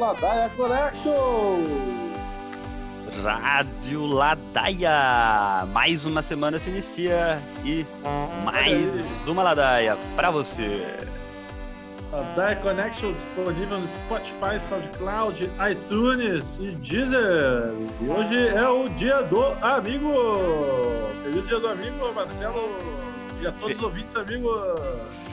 Ladaia Connection! Rádio Ladaia! Mais uma semana se inicia e mais uma Ladaia para você. Ladaia Connection disponível no Spotify, SoundCloud, iTunes e Deezer. E hoje é o dia do amigo! Feliz dia do amigo, Marcelo! E a todos os ouvintes, amigo.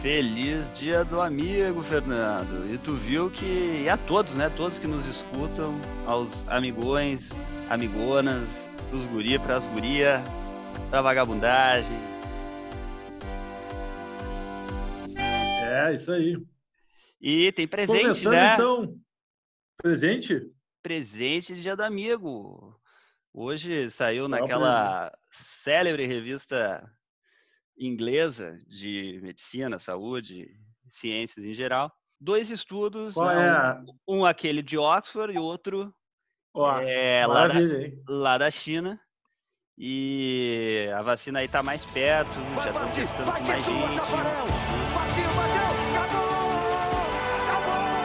Feliz dia do amigo, Fernando. E tu viu que. E a todos, né? Todos que nos escutam, aos amigões, amigonas, dos guri pras guria, pra vagabundagem. É, isso aí. E tem presente, Começando, né? então. Presente? Presente de dia do amigo. Hoje saiu naquela célebre revista inglesa de medicina, saúde, ciências em geral. Dois estudos, né? é? um, um, aquele de Oxford e outro oh, é, lá, da, lá da China. E a vacina aí tá mais perto, já estão testando com mais gente. Partiu, bateu, acabou! Acabou!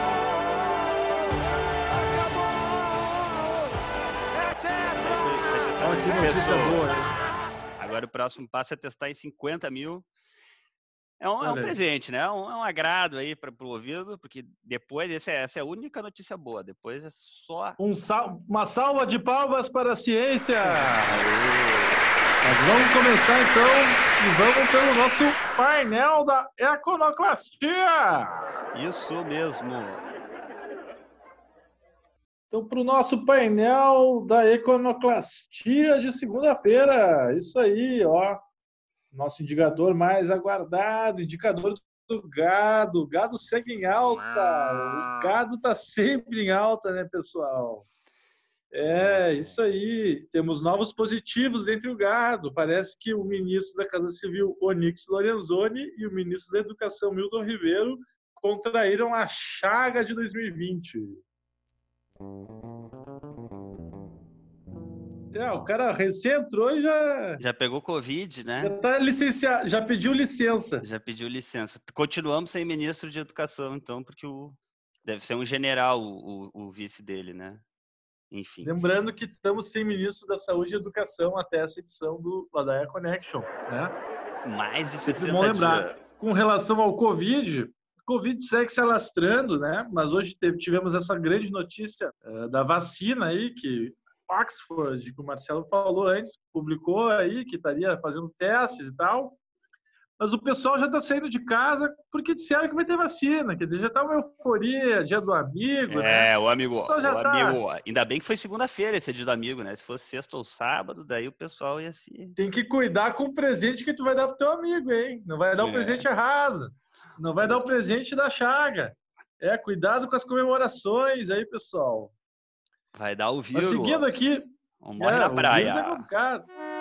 boa, né? Agora o próximo passo é testar em 50 mil. É um, é um presente, né? É um, é um agrado aí para o ouvido, porque depois, essa é, essa é a única notícia boa. Depois é só. Um sal, uma salva de palmas para a ciência! Nós vamos começar então e vamos pelo nosso painel da econoclastia! Isso mesmo! Então, para o nosso painel da econoclastia de segunda-feira. Isso aí, ó. Nosso indicador mais aguardado, indicador do gado. O gado segue em alta. O gado está sempre em alta, né, pessoal? É, isso aí. Temos novos positivos entre o gado. Parece que o ministro da Casa Civil, Onix Lorenzoni, e o ministro da Educação, Milton Ribeiro, contraíram a chaga de 2020. É, o cara recém entrou e já. Já pegou Covid, né? Já tá licenciado, já pediu licença. Já pediu licença. Continuamos sem ministro de educação, então, porque o. Deve ser um general o, o, o vice dele, né? Enfim. Lembrando que estamos sem ministro da Saúde e Educação até essa edição do Ladaia Connection, né? Mais de 60 bom lembrar. Dias. Com relação ao Covid, Covid segue se alastrando, né? Mas hoje tivemos essa grande notícia uh, da vacina aí, que Oxford, que o Marcelo falou antes, publicou aí que estaria fazendo testes e tal. Mas o pessoal já está saindo de casa porque disseram que vai ter vacina, quer dizer, já está uma euforia, dia do amigo. Né? É, né? o amigo. O, o tá... amigo. Ainda bem que foi segunda-feira esse dia do amigo, né? Se fosse sexta ou sábado, daí o pessoal ia se. Tem que cuidar com o presente que tu vai dar pro teu amigo, hein? Não vai dar o é. presente errado. Não vai dar o presente da chaga. É, cuidado com as comemorações aí, pessoal. Vai dar o vírus. seguindo aqui. Morre é, na praia. É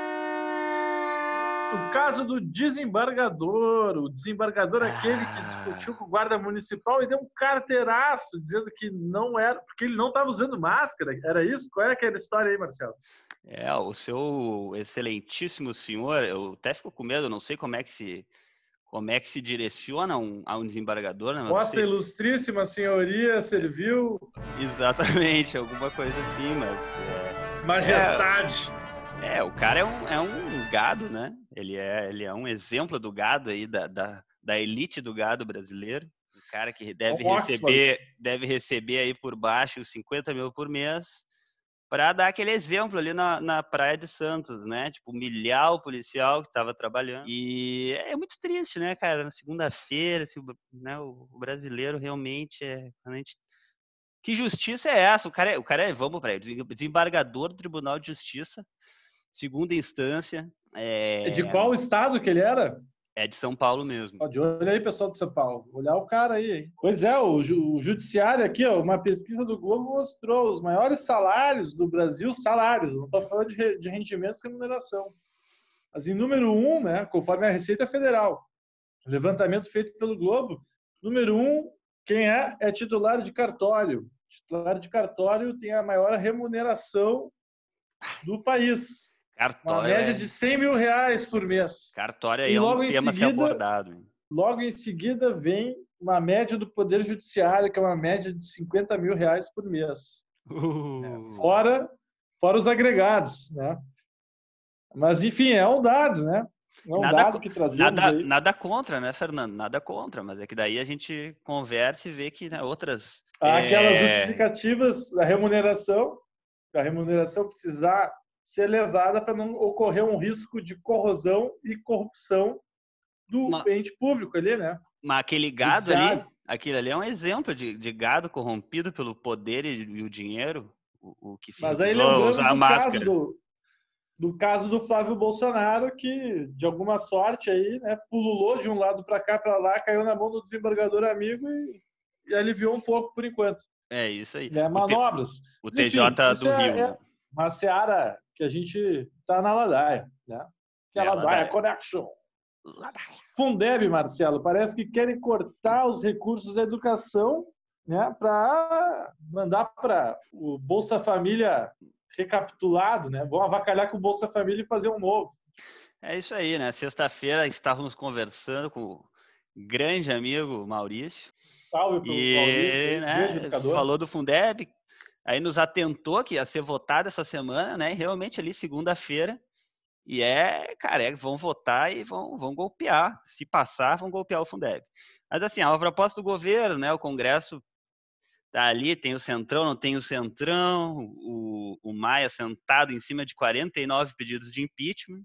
o caso do desembargador, o desembargador ah. aquele que discutiu com o guarda municipal e deu um carteiraço dizendo que não era, porque ele não estava usando máscara. Era isso? Qual é aquela história aí, Marcelo? É, o seu excelentíssimo senhor, eu até fico com medo, não sei como é que se como é que se direciona um, a um desembargador. Né? Vossa você... ilustríssima senhoria serviu. Exatamente, alguma coisa assim, mas. É... Majestade! É, é, o cara é um, é um gado, né? Ele é, ele é um exemplo do gado aí, da, da, da elite do gado brasileiro. Um cara que deve receber, deve receber aí por baixo 50 mil por mês para dar aquele exemplo ali na, na Praia de Santos, né? Tipo, humilhar o policial que estava trabalhando. E é muito triste, né, cara? Na segunda-feira, assim, né, o brasileiro realmente é. A gente... Que justiça é essa? O cara é, o cara é vamos para ele, desembargador do Tribunal de Justiça, segunda instância. É... De qual estado que ele era? É de São Paulo mesmo. de olho aí, pessoal de São Paulo. Olhar o cara aí, hein? Pois é, o, ju o judiciário aqui, ó, uma pesquisa do Globo mostrou os maiores salários do Brasil, salários, não estou falando de, de rendimentos e remuneração. Mas em número um, né, conforme a Receita Federal, levantamento feito pelo Globo, número um, quem é, é titular de cartório. Titular de cartório tem a maior remuneração do país. Uma média é... de 100 mil reais por mês. Cartório aí é um tema seguida, abordado. Logo em seguida vem uma média do Poder Judiciário, que é uma média de 50 mil reais por mês. Uh. Fora, fora os agregados, né? Mas, enfim, é um dado, né? É um nada, dado que trazemos nada, aí. nada contra, né, Fernando? Nada contra, mas é que daí a gente conversa e vê que né, outras... Há aquelas é... justificativas da remuneração, da remuneração precisar ser elevada para não ocorrer um risco de corrosão e corrupção do uma... ente público ali, né? Mas aquele gado ali, aquilo ali é um exemplo de, de gado corrompido pelo poder e, e o dinheiro, o, o que se Mas aí lembramos do caso do, do caso do Flávio Bolsonaro, que de alguma sorte aí, né, pululou de um lado para cá, para lá, caiu na mão do desembargador amigo e, e aliviou um pouco por enquanto. É isso aí. Né, manobras. O, T, o TJ Enfim, do é, Rio. É uma seara que a gente tá na ladaia, né? Que é a ladaia, ladaia Connection. Ladaia. Fundeb, Marcelo, parece que querem cortar os recursos da educação né, para mandar para o Bolsa Família recapitulado, né? Vão avacalhar com o Bolsa Família e fazer um novo. É isso aí, né? Sexta-feira estávamos conversando com o grande amigo Maurício. Salve pro e, Maurício, né, falou do Fundeb, aí nos atentou que ia ser votado essa semana, né? Realmente ali segunda-feira. E é, cara, é, vão votar e vão, vão golpear. Se passar, vão golpear o Fundeb. Mas assim, a proposta do governo, né? O Congresso tá ali, tem o Centrão, não tem o Centrão, o, o Maia sentado em cima de 49 pedidos de impeachment,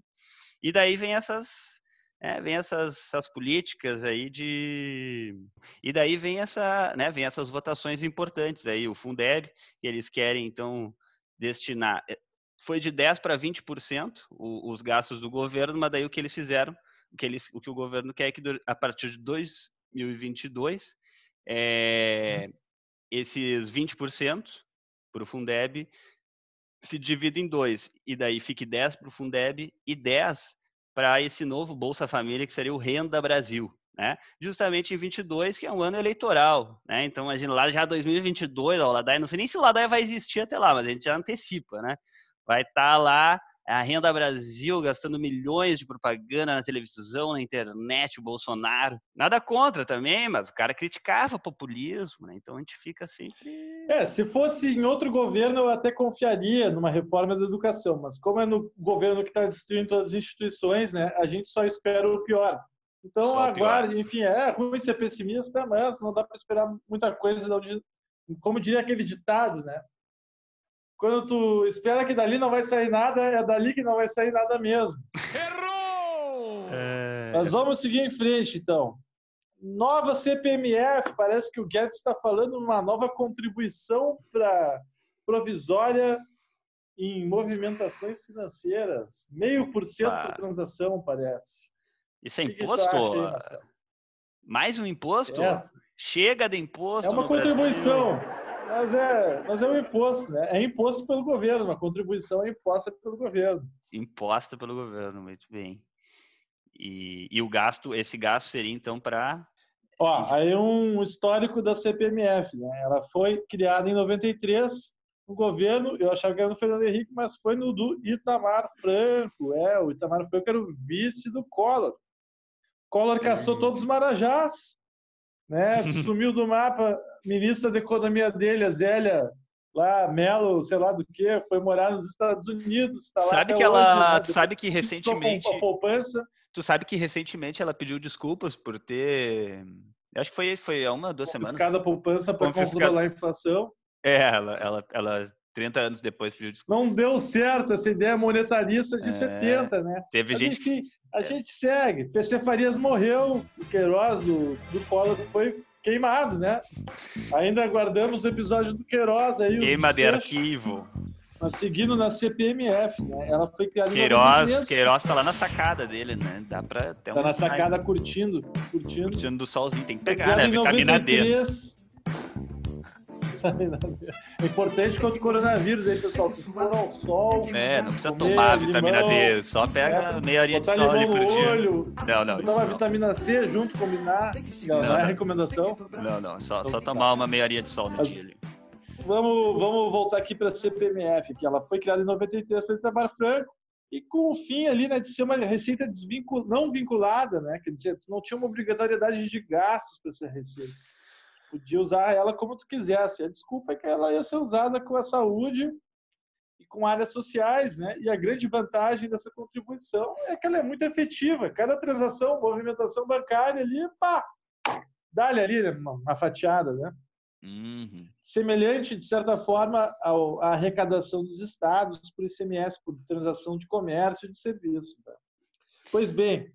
e daí vem essas, é, vem essas, essas políticas aí de. E daí vem essa, né, vem essas votações importantes aí, o Fundeb, que eles querem, então, destinar. Eh, foi de 10% para 20% os gastos do governo, mas daí o que eles fizeram, o que, eles, o, que o governo quer é que a partir de 2022 é, esses 20% para o Fundeb se divide em dois, e daí fique 10 para o Fundeb e 10 para esse novo Bolsa Família, que seria o Renda Brasil. Né? Justamente em 22, que é um ano eleitoral, né? Então, imagina lá já 2022, ó, o Ladaia, não sei nem se o Ladaia vai existir até lá, mas a gente já antecipa, né? Vai estar tá lá a Renda Brasil gastando milhões de propaganda na televisão, na internet, o Bolsonaro. Nada contra também, mas o cara criticava o populismo, né? Então a gente fica sempre. É, se fosse em outro governo, eu até confiaria numa reforma da educação, mas como é no governo que está destruindo todas as instituições, né? A gente só espera o pior. Então, aguarde, enfim, é ruim ser pessimista, mas não dá para esperar muita coisa. Como diria aquele ditado, né? Quando tu espera que dali não vai sair nada, é dali que não vai sair nada mesmo. Errou! É... Mas vamos seguir em frente, então. Nova CPMF, parece que o Guedes está falando uma nova contribuição para provisória em movimentações financeiras. Meio por cento por transação, parece. Isso é imposto? Aí, Mais um imposto? É. Chega de imposto. É uma contribuição. Brasil. Mas é, mas é um imposto, né? É imposto pelo governo, uma contribuição é imposta pelo governo. Imposta pelo governo, muito bem. E, e o gasto, esse gasto seria então para. Ó, aí um histórico da CPMF, né? Ela foi criada em 93 no governo, eu achava que era no Fernando Henrique, mas foi no do Itamar Franco. É, o Itamar Franco era o vice do Collor. Collor caçou hum. todos os marajás, né? Sumiu do mapa ministra da Economia dele, a Zélia lá, Melo, sei lá do que, foi morar nos Estados Unidos. Tá sabe que ela, hoje, né? sabe que recentemente, poupança. Tu sabe que recentemente ela pediu desculpas por ter, acho que foi foi há uma duas semanas. Confiscada a poupança para controlar a inflação. É, ela, ela, ela 30 anos depois pediu desculpas. Não deu certo essa ideia monetarista de é, 70, né? Teve Mas, gente enfim, a é. gente segue. PC Farias morreu, o Queiroz do, do Collor foi queimado, né? Ainda aguardamos o episódio do Queiroz aí. Queima de arquivo. Mas seguindo na CPMF, né? Ela foi criada Queiroz, em Queiroz tá lá na sacada dele, né? Dá pra ter Tá na sacada curtindo, curtindo. Curtindo do solzinho. Tem que pegar, né? Vitamina 93, D. É importante contra o coronavírus aí, pessoal. Se for ao sol. É, não precisa tomar vitamina limão, D, só pega é, meia horinha de sol ali por dia. Olho, não, não. Não. vitamina C junto, combinar. Não, não, não é recomendação. Não, não. Só, só tomar uma meia horinha de sol no Mas, dia ali. Vamos, vamos voltar aqui para a CPMF, que ela foi criada em 93 pelo Itamar Franco. e com o fim ali né, de ser uma receita desvincul... não vinculada, né? Quer dizer, não tinha uma obrigatoriedade de gastos para essa receita. Podia usar ela como tu quisesse. A desculpa é que ela ia ser usada com a saúde e com áreas sociais, né? E a grande vantagem dessa contribuição é que ela é muito efetiva. Cada transação, movimentação bancária ali, pá, dá-lhe ali uma, fatiada, né? Uhum. Semelhante, de certa forma, ao, à arrecadação dos estados por ICMS, por transação de comércio e de serviço. Tá? Pois bem,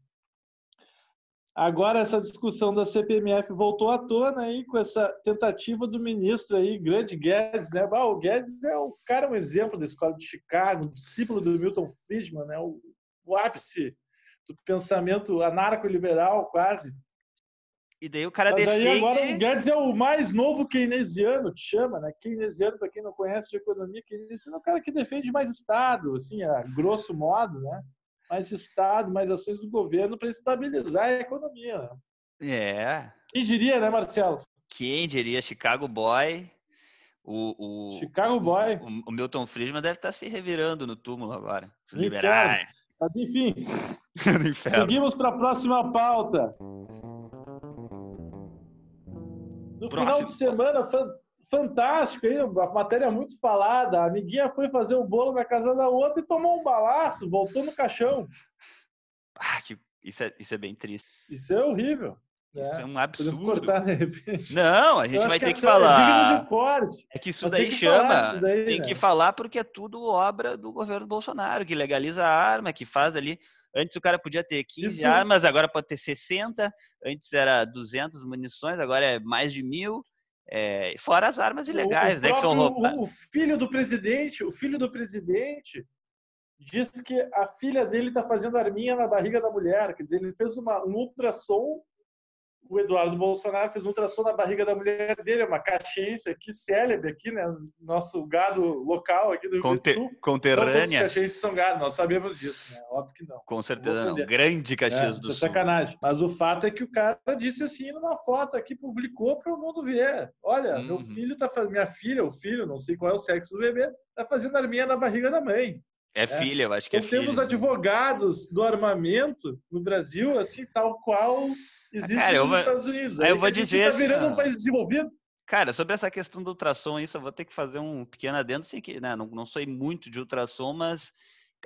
agora essa discussão da CPMF voltou à tona aí com essa tentativa do ministro aí, grande Guedes, né? Ah, o Guedes é o cara, um exemplo da escola de Chicago, discípulo do Milton Friedman, né? o, o ápice do pensamento anarco-liberal, quase. E daí o cara Mas defende... aí agora o Guedes é o mais novo keynesiano, que chama, né? Keynesiano, para quem não conhece de economia, keynesiano é o cara que defende mais Estado, assim, a grosso modo, né? Mais Estado, mais ações do governo para estabilizar a economia. Né? É. Quem diria, né, Marcelo? Quem diria? Chicago Boy. O, o, Chicago Boy. O, o, Milton Friedman deve estar tá se revirando no túmulo agora. Se liberar. Mas, enfim, seguimos para a próxima pauta. No Próximo. final de semana, fantástico, aí, uma matéria muito falada. A amiguinha foi fazer o bolo na casa da outra e tomou um balaço, voltou no caixão. Ah, que, isso, é, isso é bem triste. Isso é horrível. Isso é, é um absurdo. Cortar, Não, a gente vai ter que, que é falar. É, é que isso daí que chama. Daí, tem né? que falar porque é tudo obra do governo Bolsonaro, que legaliza a arma, que faz ali Antes o cara podia ter 15 Isso. armas, agora pode ter 60. Antes era 200 munições, agora é mais de mil. É, fora as armas ilegais, o, né? Próprio, o, o filho do presidente, o filho do presidente diz que a filha dele está fazendo arminha na barriga da mulher. Quer dizer, ele fez uma, um ultrassom o Eduardo Bolsonaro fez um ultrassom na barriga da mulher dele, é uma caxiense aqui, célebre aqui, né? Nosso gado local aqui do Rio Conte Sul. Conterrânea. Não, caxienses são gado, nós sabemos disso, né? Óbvio que não. Com certeza não. Grande Caxias é, do é Sul. É sacanagem. Mas o fato é que o cara disse assim numa foto aqui, publicou para o mundo ver. Olha, uhum. meu filho tá fazendo, minha filha, o filho, não sei qual é o sexo do bebê, tá fazendo arminha na barriga da mãe. É, é. filha, eu acho que é então, é temos advogados do armamento no Brasil, assim, tal qual existe cara, nos vou, Estados Unidos. Aí eu vou dizer tá virando assim, um país desenvolvido. Cara, sobre essa questão do ultrassom, isso eu vou ter que fazer um pequeno adendo, assim, que né, não, não sou muito de ultrassom, mas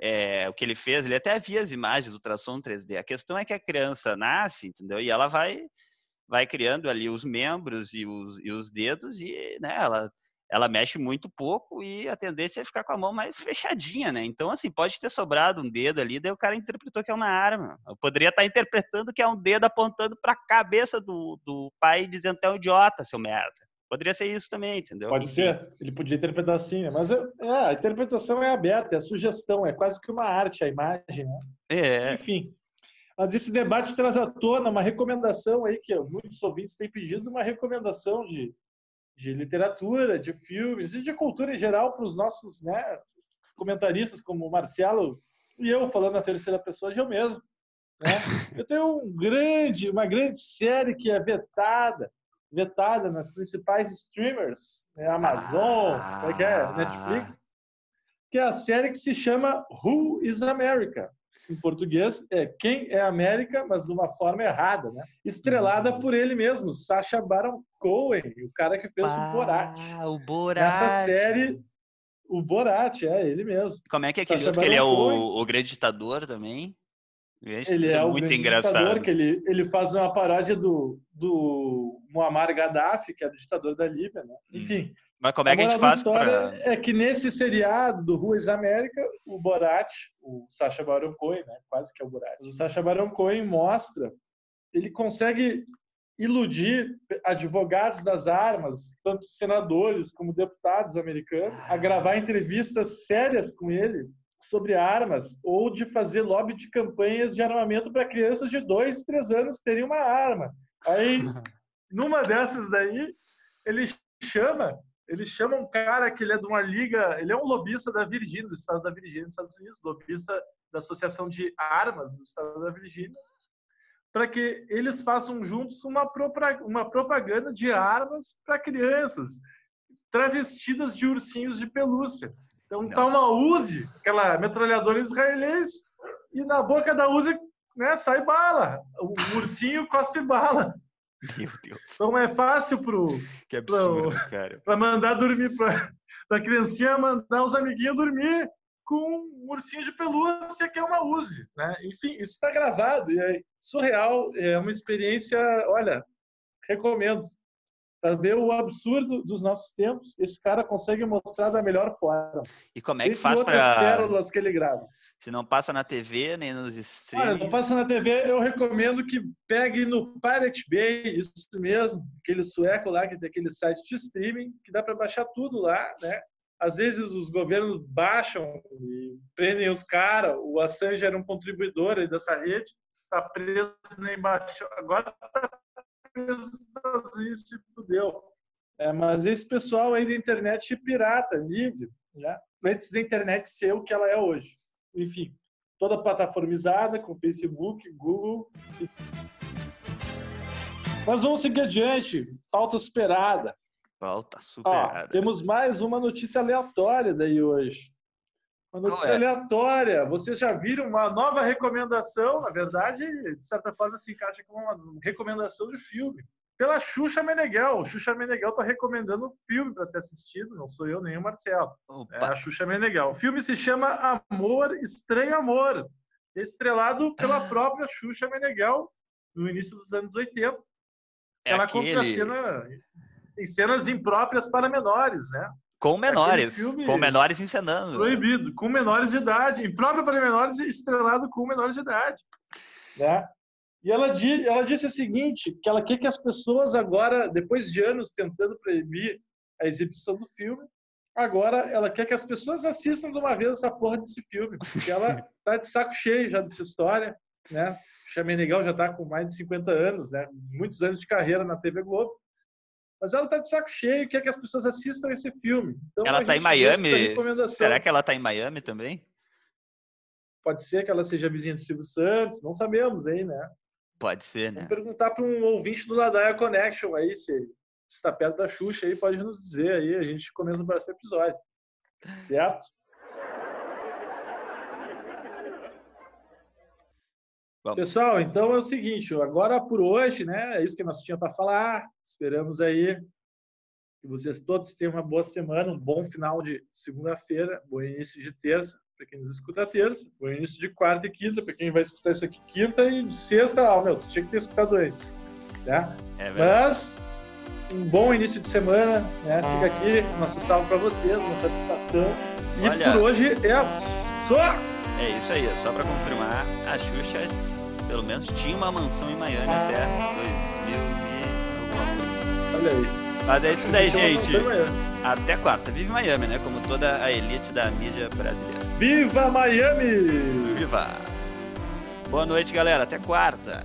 é, o que ele fez, ele até havia as imagens do ultrassom 3D. A questão é que a criança nasce, entendeu? E ela vai vai criando ali os membros e os, e os dedos e né, ela ela mexe muito pouco e a tendência é ficar com a mão mais fechadinha, né? Então, assim, pode ter sobrado um dedo ali, daí o cara interpretou que é uma arma. Eu poderia estar interpretando que é um dedo apontando para a cabeça do, do pai dizendo que é um idiota, seu merda. Poderia ser isso também, entendeu? Pode ser. Ele podia interpretar assim, né? Mas é, a interpretação é aberta, é sugestão, é quase que uma arte a imagem, né? É. Enfim. Mas esse debate traz à tona uma recomendação aí que muitos ouvintes têm pedido, uma recomendação de de literatura, de filmes e de cultura em geral para os nossos né, comentaristas como o Marcelo e eu falando na terceira pessoa de eu mesmo. Né? Eu tenho um grande, uma grande série que é vetada, vetada nas principais streamers, né, Amazon, ah. é, é Netflix, que é a série que se chama Who is America? Em português é Quem é América, mas de uma forma errada, né? Estrelada uhum. por ele mesmo, Sacha Baron Cohen, o cara que fez ah, o Borat. o Borat. Essa série, o Borat, é ele mesmo. Como é que é aquele outro que ele é o, o grande ditador também? Ele é o muito engraçado. ditador, que ele, ele faz uma paródia do, do Muammar Gaddafi, que é o ditador da Líbia, né? Hum. Mas como é que a, a gente faz para... É que nesse seriado do Ruas América, o Borat, o Sacha Baron Cohen, né? quase que é o Borat, o Sacha Baron Cohen mostra, ele consegue iludir advogados das armas, tanto senadores como deputados americanos, a gravar entrevistas sérias com ele sobre armas ou de fazer lobby de campanhas de armamento para crianças de dois, três anos terem uma arma. Aí, numa dessas daí, ele chama ele chama um cara que ele é de uma liga, ele é um lobista da Virgínia, do estado da Virgínia, nos Estados Unidos, lobista da Associação de Armas do estado da Virgínia, para que eles façam juntos uma, uma propaganda de armas para crianças, travestidas de ursinhos de pelúcia. Então tá uma Uzi, aquela metralhadora israelense, e na boca da Uzi né, sai bala. O ursinho cospe bala. Meu Deus. Então é fácil pro. Que absurdo, pro, cara. Pra mandar dormir, pra, pra criancinha mandar os amiguinhos dormir com um ursinho de pelúcia que é uma Uzi, né? Enfim, isso está gravado e é surreal, é uma experiência, olha, recomendo. Para ver o absurdo dos nossos tempos, esse cara consegue mostrar da melhor forma. E como é que faz para pérolas que ele grava. Se não passa na TV, nem nos streams. Olha, não passa na TV, eu recomendo que pegue no Pirate Bay, isso mesmo, aquele sueco lá que tem aquele site de streaming, que dá para baixar tudo lá, né? Às vezes os governos baixam e prendem os caras. O Assange era um contribuidor dessa rede, está preso na embaixada. Agora está preso nos Estados Unidos, se fudeu. É, mas esse pessoal aí da internet pirata, livre, né? antes da internet ser o que ela é hoje enfim, toda plataformizada com Facebook, Google. Mas vamos seguir adiante. Pauta superada. Pauta superada. Ó, temos mais uma notícia aleatória daí hoje. Uma notícia é? aleatória. Vocês já viram uma nova recomendação? Na verdade, de certa forma, se encaixa como uma recomendação de filme pela Xuxa Meneghel. Xuxa Meneghel está recomendando um filme para ser assistido, não sou eu nem o Marcelo. É a Xuxa Meneghel. O filme se chama Amor, Estranho Amor, estrelado pela própria Xuxa Meneghel no início dos anos 80. É Ela aquele... conta cena, em cenas impróprias para menores, né? Com menores, com menores encenando. Proibido, com menores de idade, impróprio para menores estrelado com menores de idade. Né? E ela, ela disse o seguinte, que ela quer que as pessoas agora, depois de anos tentando proibir a exibição do filme, agora ela quer que as pessoas assistam de uma vez essa porra desse filme, porque ela tá de saco cheio já dessa história, né? Chamenegal já tá com mais de 50 anos, né? Muitos anos de carreira na TV Globo. Mas ela tá de saco cheio e quer que as pessoas assistam esse filme. Então, ela tá em Miami? Será que ela tá em Miami também? Pode ser que ela seja vizinha do Silvio Santos, não sabemos aí, né? Pode ser, né? Vamos perguntar para um ouvinte do Ladaia Connection aí, se está perto da Xuxa aí, pode nos dizer aí, a gente comenta no próximo episódio. Certo? Vamos. Pessoal, então é o seguinte, agora por hoje, né? É isso que nós tínhamos para falar. Esperamos aí que vocês todos tenham uma boa semana, um bom final de segunda-feira, bom início de terça para quem nos escuta terça, o início de quarta e quinta, para quem vai escutar isso aqui quinta e de sexta, ah, meu, tinha que ter escutado antes. Né? É Mas um bom início de semana, né? Fica aqui nosso salve para vocês, uma satisfação. E Olha, por hoje é só. É isso aí, só para confirmar, a Xuxa pelo menos tinha uma mansão em Miami até 2000 e Olha aí. Mas é isso daí, gente. Até quarta. Vive Miami, né? Como toda a elite da mídia brasileira. Viva Miami! Viva! Boa noite, galera. Até quarta.